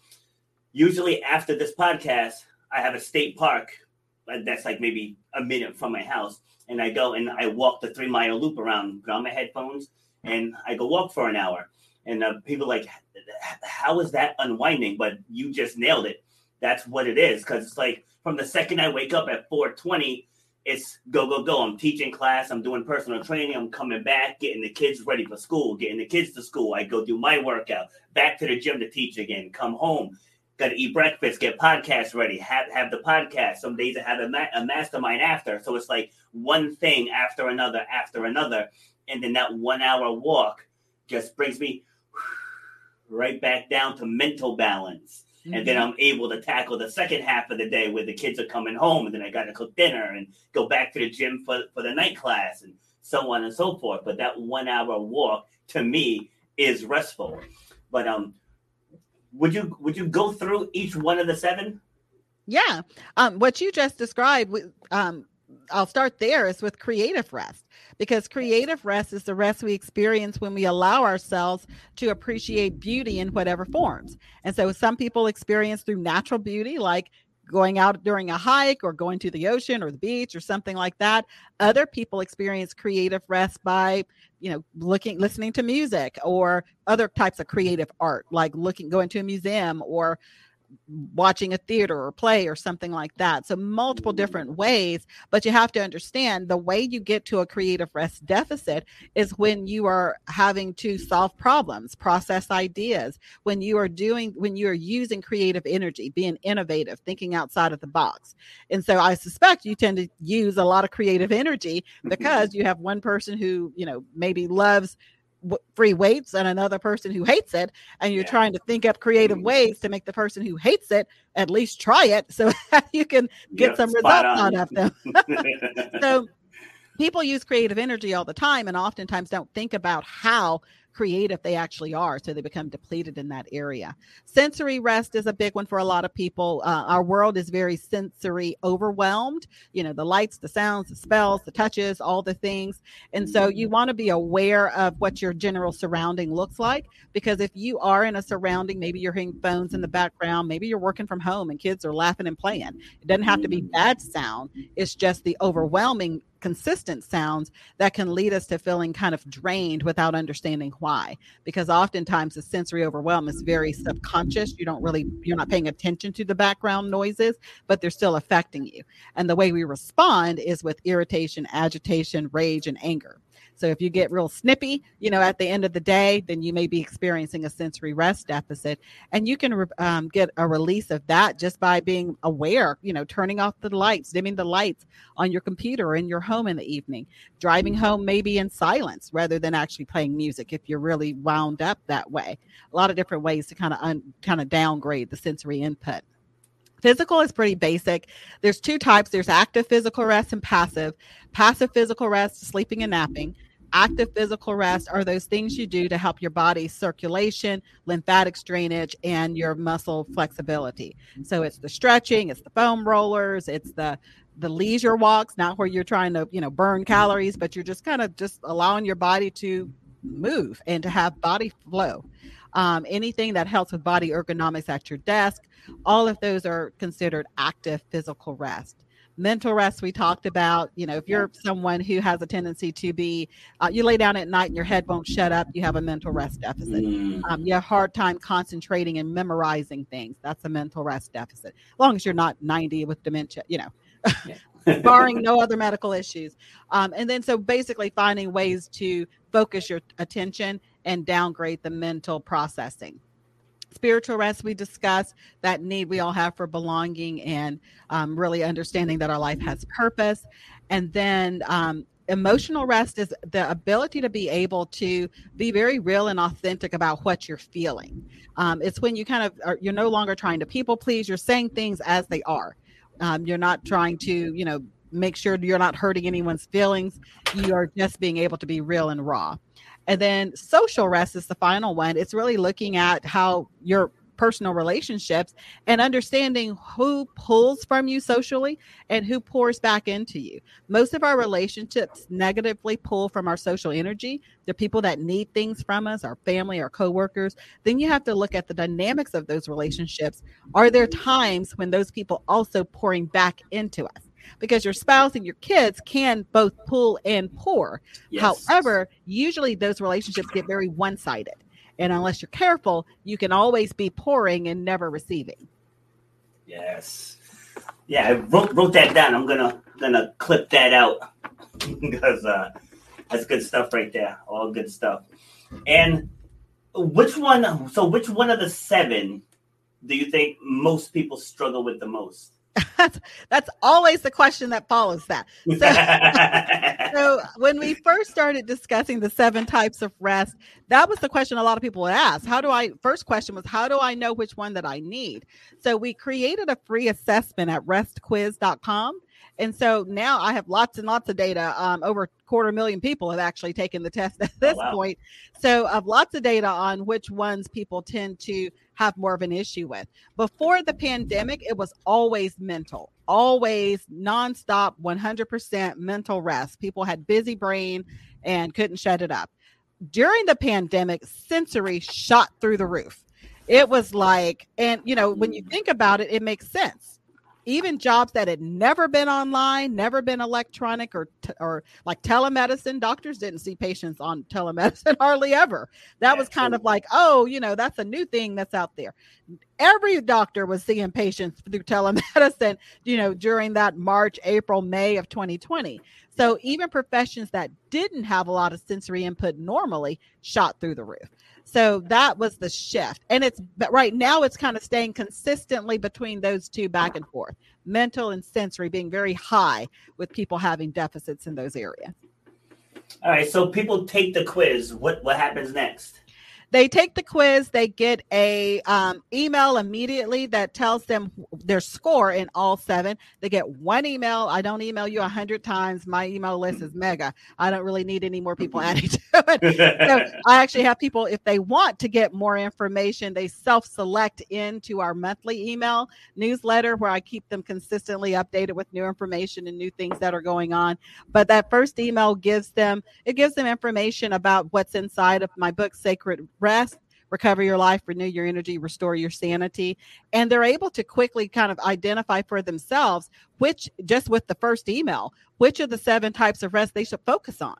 usually after this podcast, I have a state park uh, that's like maybe a minute from my house, and I go and I walk the three mile loop around, on my headphones, and I go walk for an hour. And uh, people like, how is that unwinding? But you just nailed it. That's what it is. Because it's like from the second I wake up at 420, it's go, go, go. I'm teaching class. I'm doing personal training. I'm coming back, getting the kids ready for school, getting the kids to school. I go do my workout, back to the gym to teach again, come home, got to eat breakfast, get podcasts ready, have, have the podcast. Some days I have a, ma- a mastermind after. So it's like one thing after another, after another. And then that one hour walk just brings me right back down to mental balance. Mm-hmm. And then mm-hmm. I'm able to tackle the second half of the day where the kids are coming home and then I got to cook dinner and go back to the gym for, for the night class and so on and so forth. But that one hour walk to me is restful. But um would you would you go through each one of the seven? Yeah. Um what you just described um I'll start there is with creative rest because creative rest is the rest we experience when we allow ourselves to appreciate beauty in whatever forms. And so some people experience through natural beauty, like going out during a hike or going to the ocean or the beach or something like that. Other people experience creative rest by, you know, looking, listening to music or other types of creative art, like looking, going to a museum or watching a theater or play or something like that. So, multiple mm. different ways, but you have to understand the way you get to a creative rest deficit is when you are having to solve problems, process ideas, when you are doing, when you are using creative energy, being innovative, thinking outside of the box. And so, I suspect you tend to use a lot of creative energy because you have one person who, you know, maybe loves free weights and another person who hates it and you're yeah. trying to think up creative mm-hmm. ways to make the person who hates it at least try it so you can get some results on. out of them so people use creative energy all the time and oftentimes don't think about how creative they actually are. So they become depleted in that area. Sensory rest is a big one for a lot of people. Uh, our world is very sensory overwhelmed. You know, the lights, the sounds, the smells, the touches, all the things. And so you want to be aware of what your general surrounding looks like because if you are in a surrounding, maybe you're hearing phones in the background, maybe you're working from home and kids are laughing and playing. It doesn't have to be bad sound, it's just the overwhelming consistent sounds that can lead us to feeling kind of drained without understanding why because oftentimes the sensory overwhelm is very subconscious. You don't really you're not paying attention to the background noises but they're still affecting you. And the way we respond is with irritation agitation rage and anger so if you get real snippy, you know, at the end of the day, then you may be experiencing a sensory rest deficit. And you can um, get a release of that just by being aware, you know, turning off the lights, dimming the lights on your computer in your home in the evening, driving home maybe in silence rather than actually playing music if you're really wound up that way. A lot of different ways to kind of un- kind of downgrade the sensory input. Physical is pretty basic. There's two types there's active physical rest and passive. Passive physical rest, sleeping and napping. Active physical rest are those things you do to help your body's circulation, lymphatic drainage, and your muscle flexibility. So it's the stretching, it's the foam rollers, it's the the leisure walks, not where you're trying to, you know, burn calories, but you're just kind of just allowing your body to move and to have body flow. Um, anything that helps with body ergonomics at your desk, all of those are considered active physical rest mental rest we talked about you know if you're someone who has a tendency to be uh, you lay down at night and your head won't shut up you have a mental rest deficit. Mm. um, you have hard time concentrating and memorizing things that's a mental rest deficit. As long as you're not 90 with dementia you know barring no other medical issues. Um, and then so basically finding ways to focus your attention and downgrade the mental processing spiritual rest we discussed that need we all have for belonging and um, really understanding that our life has purpose. And then um, emotional rest is the ability to be able to be very real and authentic about what you're feeling. Um, it's when you kind of are, you're no longer trying to people please you're saying things as they are. Um, you're not trying to you know make sure you're not hurting anyone's feelings. You are just being able to be real and raw and then social rest is the final one. It's really looking at how your personal relationships and understanding who pulls from you socially and who pours back into you. Most of our relationships negatively pull from our social energy. The people that need things from us, our family, our coworkers. Then you have to look at the dynamics of those relationships. Are there times when those people also pouring back into us? Because your spouse and your kids can both pull and pour. Yes. However, usually those relationships get very one sided. And unless you're careful, you can always be pouring and never receiving. Yes. Yeah, I wrote, wrote that down. I'm gonna gonna clip that out because uh, that's good stuff right there. All good stuff. And which one? So, which one of the seven do you think most people struggle with the most? That's that's always the question that follows that. So, so, when we first started discussing the seven types of rest, that was the question a lot of people would ask. How do I first question was how do I know which one that I need? So we created a free assessment at restquiz.com and so now I have lots and lots of data. Um, over a quarter million people have actually taken the test at this oh, wow. point. So I've lots of data on which ones people tend to have more of an issue with. Before the pandemic, it was always mental, always nonstop, 100% mental rest. People had busy brain and couldn't shut it up. During the pandemic, sensory shot through the roof. It was like, and you know, when you think about it, it makes sense even jobs that had never been online, never been electronic or t- or like telemedicine. Doctors didn't see patients on telemedicine hardly ever. That was kind of like, oh, you know, that's a new thing that's out there. Every doctor was seeing patients through telemedicine, you know, during that March, April, May of 2020. So even professions that didn't have a lot of sensory input normally shot through the roof. So that was the shift. And it's but right now it's kind of staying consistently between those two back and forth. Mental and sensory being very high with people having deficits in those areas. All right, so people take the quiz. What what happens next? They take the quiz. They get a um, email immediately that tells them their score in all seven. They get one email. I don't email you a hundred times. My email list is mega. I don't really need any more people adding to it. So I actually have people if they want to get more information, they self-select into our monthly email newsletter where I keep them consistently updated with new information and new things that are going on. But that first email gives them it gives them information about what's inside of my book, Sacred rest, recover your life, renew your energy, restore your sanity. And they're able to quickly kind of identify for themselves which, just with the first email, which of the seven types of rest they should focus on.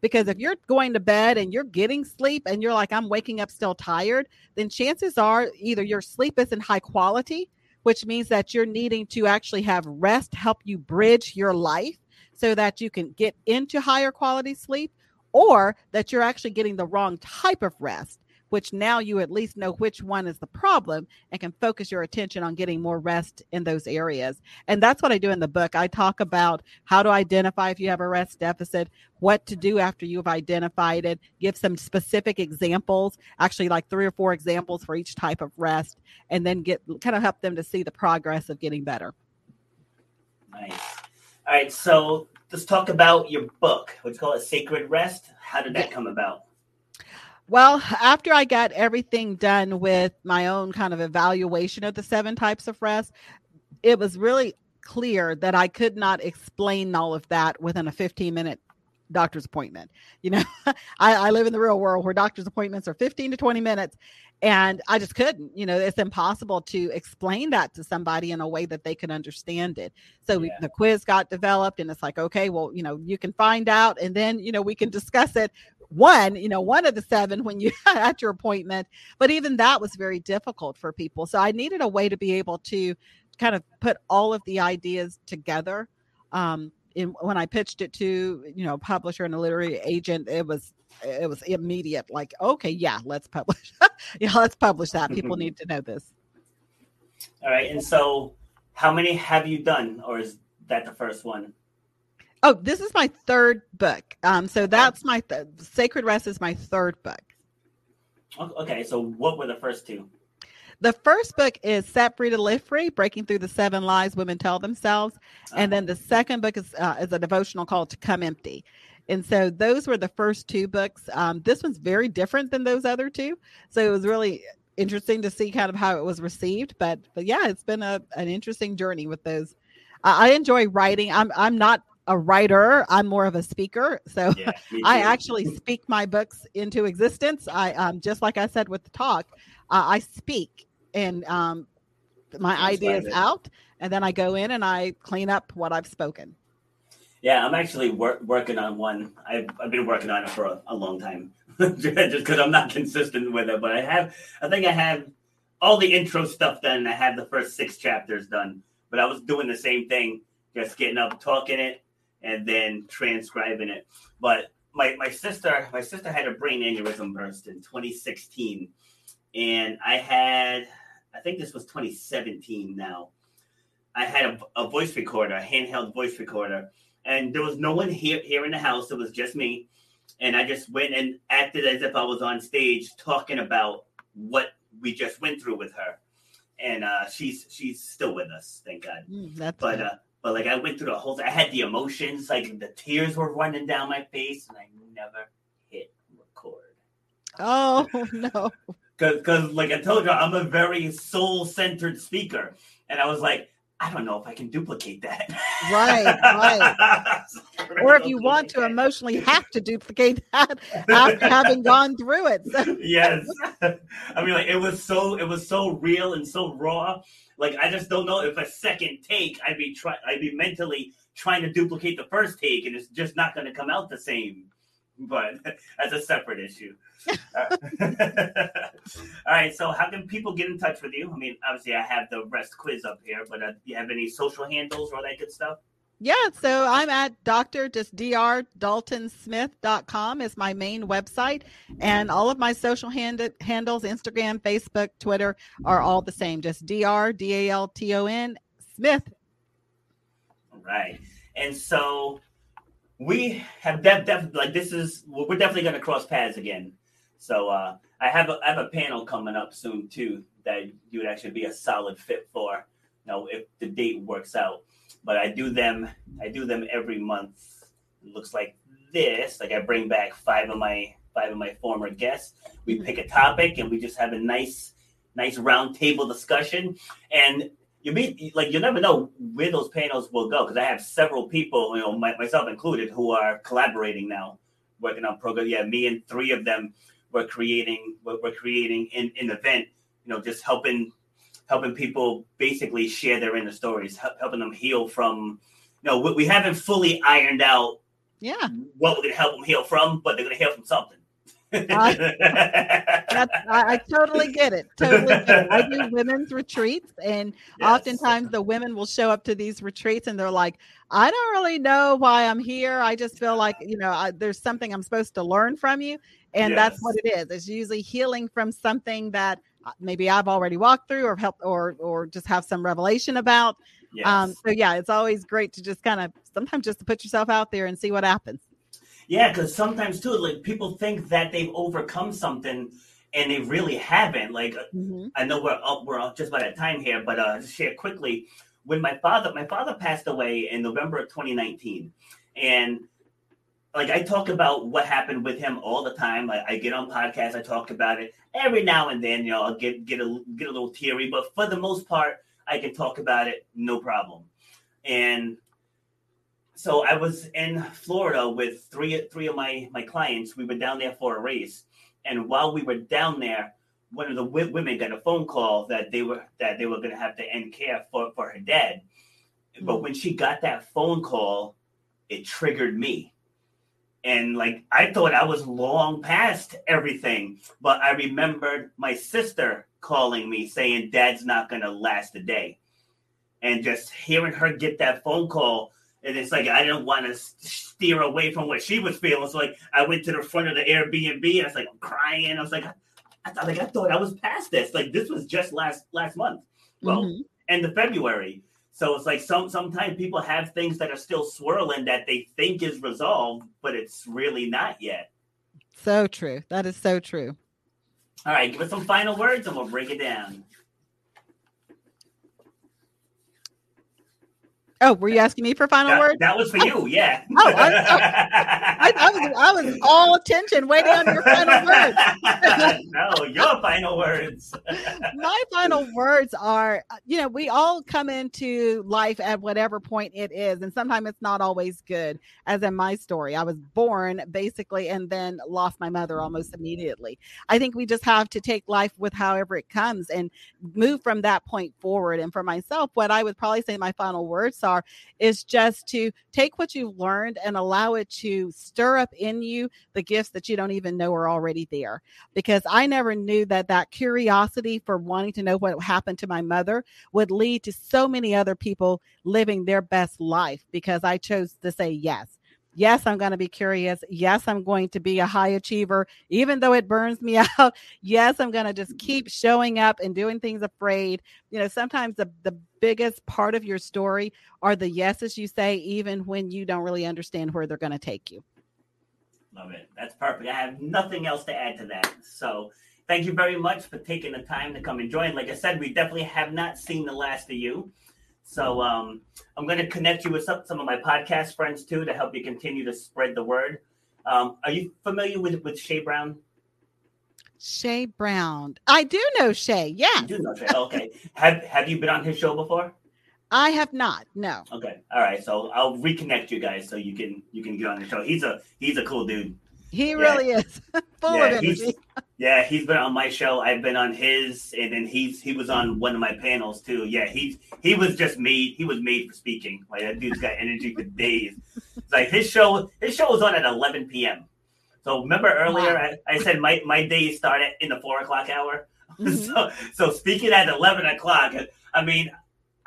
Because if you're going to bed and you're getting sleep and you're like, I'm waking up still tired, then chances are either your sleep isn't high quality, which means that you're needing to actually have rest help you bridge your life so that you can get into higher quality sleep, or that you're actually getting the wrong type of rest which now you at least know which one is the problem and can focus your attention on getting more rest in those areas. And that's what I do in the book. I talk about how to identify if you have a rest deficit, what to do after you've identified it, give some specific examples, actually like three or four examples for each type of rest, and then get kind of help them to see the progress of getting better. Nice. All right, so let's talk about your book. What's called Sacred Rest. How did that yeah. come about? Well, after I got everything done with my own kind of evaluation of the seven types of rest, it was really clear that I could not explain all of that within a 15 minute doctor's appointment. You know, I, I, live in the real world where doctor's appointments are 15 to 20 minutes. And I just couldn't, you know, it's impossible to explain that to somebody in a way that they can understand it. So yeah. we, the quiz got developed, and it's like, okay, well, you know, you can find out, and then, you know, we can discuss it one, you know, one of the seven when you at your appointment. But even that was very difficult for people. So I needed a way to be able to kind of put all of the ideas together. Um, in, when I pitched it to you know publisher and a literary agent, it was it was immediate. Like, okay, yeah, let's publish. yeah, let's publish that. People need to know this. All right, and so how many have you done, or is that the first one? Oh, this is my third book. Um, so that's my th- Sacred Rest is my third book. Okay, so what were the first two? The first book is Set Free to Live Free, Breaking Through the Seven Lies Women Tell Themselves. And then the second book is, uh, is a devotional called To Come Empty. And so those were the first two books. Um, this one's very different than those other two. So it was really interesting to see kind of how it was received. But but yeah, it's been a, an interesting journey with those. I enjoy writing. I'm I'm not a writer. I'm more of a speaker. So yeah, I actually speak my books into existence. I um, just like I said with the talk, uh, I speak and um, my That's ideas out, and then I go in and I clean up what I've spoken. Yeah, I'm actually wor- working on one. I've, I've been working on it for a, a long time, just because I'm not consistent with it. But I have, I think I have all the intro stuff done. I have the first six chapters done. But I was doing the same thing, just getting up, talking it, and then transcribing it. But my, my sister, my sister had a brain aneurysm burst in 2016, and I had, I think this was 2017 now. I had a, a voice recorder, a handheld voice recorder, and there was no one here here in the house. It was just me, and I just went and acted as if I was on stage talking about what we just went through with her, and uh, she's she's still with us, thank God. Mm, but uh, but like I went through the whole thing. I had the emotions, like the tears were running down my face, and I never hit record. Oh no. Because, like I told you, I'm a very soul centered speaker. And I was like, I don't know if I can duplicate that. Right, right. or if you want to emotionally have to duplicate that after having gone through it. So. yes. I mean, like it was so it was so real and so raw. Like I just don't know if a second take I'd be try I'd be mentally trying to duplicate the first take and it's just not going to come out the same. But that's a separate issue. All right. So, how can people get in touch with you? I mean, obviously, I have the rest quiz up here, but uh, do you have any social handles or all that good stuff? Yeah, so I'm at Dr. just drdaltonsmith.com is my main website. And all of my social hand- handles, Instagram, Facebook, Twitter, are all the same. Just Dr. D A L T O N Smith. All right. And so we have def- def- like this is we're definitely going to cross paths again. So uh, I have a, I have a panel coming up soon too that you would actually be a solid fit for. You know, if the date works out but I do them I do them every month. It looks like this. Like I bring back five of my five of my former guests. We pick a topic and we just have a nice nice round table discussion. And you meet like you never know where those panels will go because I have several people, you know, my, myself included, who are collaborating now, working on programs. Yeah, me and three of them were creating we're creating an, an event, you know, just helping helping people basically share their inner stories, helping them heal from, you know, we haven't fully ironed out yeah what we're going to help them heal from, but they're going to heal from something. I, I, totally get it. Totally get it. I do women's retreats, and yes. oftentimes the women will show up to these retreats and they're like, I don't really know why I'm here. I just feel like, you know, I, there's something I'm supposed to learn from you. And yes. that's what it is. It's usually healing from something that uh, maybe I've already walked through or helped or or just have some revelation about. Um, yes. Um, so yeah, it's always great to just kind of sometimes just to put yourself out there and see what happens. Yeah, because sometimes too, like people think that they've overcome something and they really haven't. Like uh, mm-hmm. I know we're up, we're up just about at time here, but uh, just share quickly. When my father, my father passed away in November of 2019, and like I talk about what happened with him all the time. Like I get on podcasts, I talk about it every now and then. You know, I'll get get a get a little teary, but for the most part, I can talk about it no problem. And so I was in Florida with three three of my my clients. We were down there for a race, and while we were down there, one of the w- women got a phone call that they were that they were going to have to end care for for her dad. Mm-hmm. But when she got that phone call, it triggered me and like I thought I was long past everything, but I remembered my sister calling me saying dad's not gonna last a day. And just hearing her get that phone call, and it's like I didn't want to steer away from what she was feeling. So like I went to the front of the Airbnb and I was like I'm crying. I was like, I thought like I thought I was past this. Like this was just last last month. Well, mm-hmm. end of February. So it's like some sometimes people have things that are still swirling that they think is resolved, but it's really not yet. So true. That is so true. All right, give us some final words and we'll break it down. Oh, were you asking me for final that, words? That was for you, yeah. oh, I, I, I, was I was all attention, waiting on your final words. no, your final words. My final words are, uh, you know, we all come into life at whatever point it is, and sometimes it's not always good. As in my story, I was born basically, and then lost my mother almost immediately. I think we just have to take life with however it comes and move from that point forward. And for myself, what I would probably say my final words are are is just to take what you've learned and allow it to stir up in you the gifts that you don't even know are already there. Because i never knew that that curiosity for wanting to know what happened to my mother would lead to so many other people living their best life because i chose to say yes Yes, I'm going to be curious. Yes, I'm going to be a high achiever, even though it burns me out. Yes, I'm going to just keep showing up and doing things afraid. You know, sometimes the, the biggest part of your story are the yeses you say, even when you don't really understand where they're going to take you. Love it. That's perfect. I have nothing else to add to that. So, thank you very much for taking the time to come and join. Like I said, we definitely have not seen the last of you. So um, I'm going to connect you with some, some of my podcast friends too to help you continue to spread the word. Um, are you familiar with with Shay Brown? Shay Brown. I do know Shay. Yeah. You do know Shay. Okay. have Have you been on his show before? I have not. No. Okay. All right. So I'll reconnect you guys so you can you can get on the show. He's a he's a cool dude. He yeah. really is full yeah, of energy. Yeah, he's been on my show. I've been on his, and then he's he was on one of my panels too. Yeah, he's he was just made. He was made for speaking. Like that dude's got energy for days. It's like his show. His show was on at 11 p.m. So remember earlier wow. I, I said my my days start at in the four o'clock hour. Mm-hmm. so so speaking at 11 o'clock. I mean,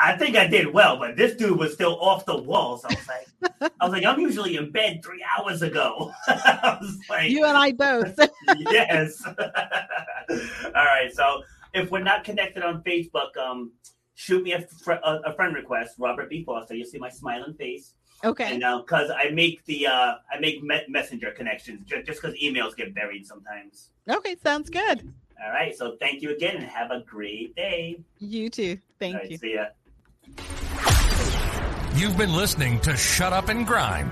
I think I did well, but this dude was still off the walls. I was like, I was like, I'm usually in bed three hours ago. I was like, you and I both. yes. All right. So if we're not connected on Facebook, um, shoot me a, fr- a, a friend request, Robert B. Foster. You'll see my smiling face. Okay. And because uh, I make the uh, I make me- messenger connections just just because emails get buried sometimes. Okay, sounds good. All right. So thank you again, and have a great day. You too. Thank right, you. See ya. You've been listening to Shut Up and Grind.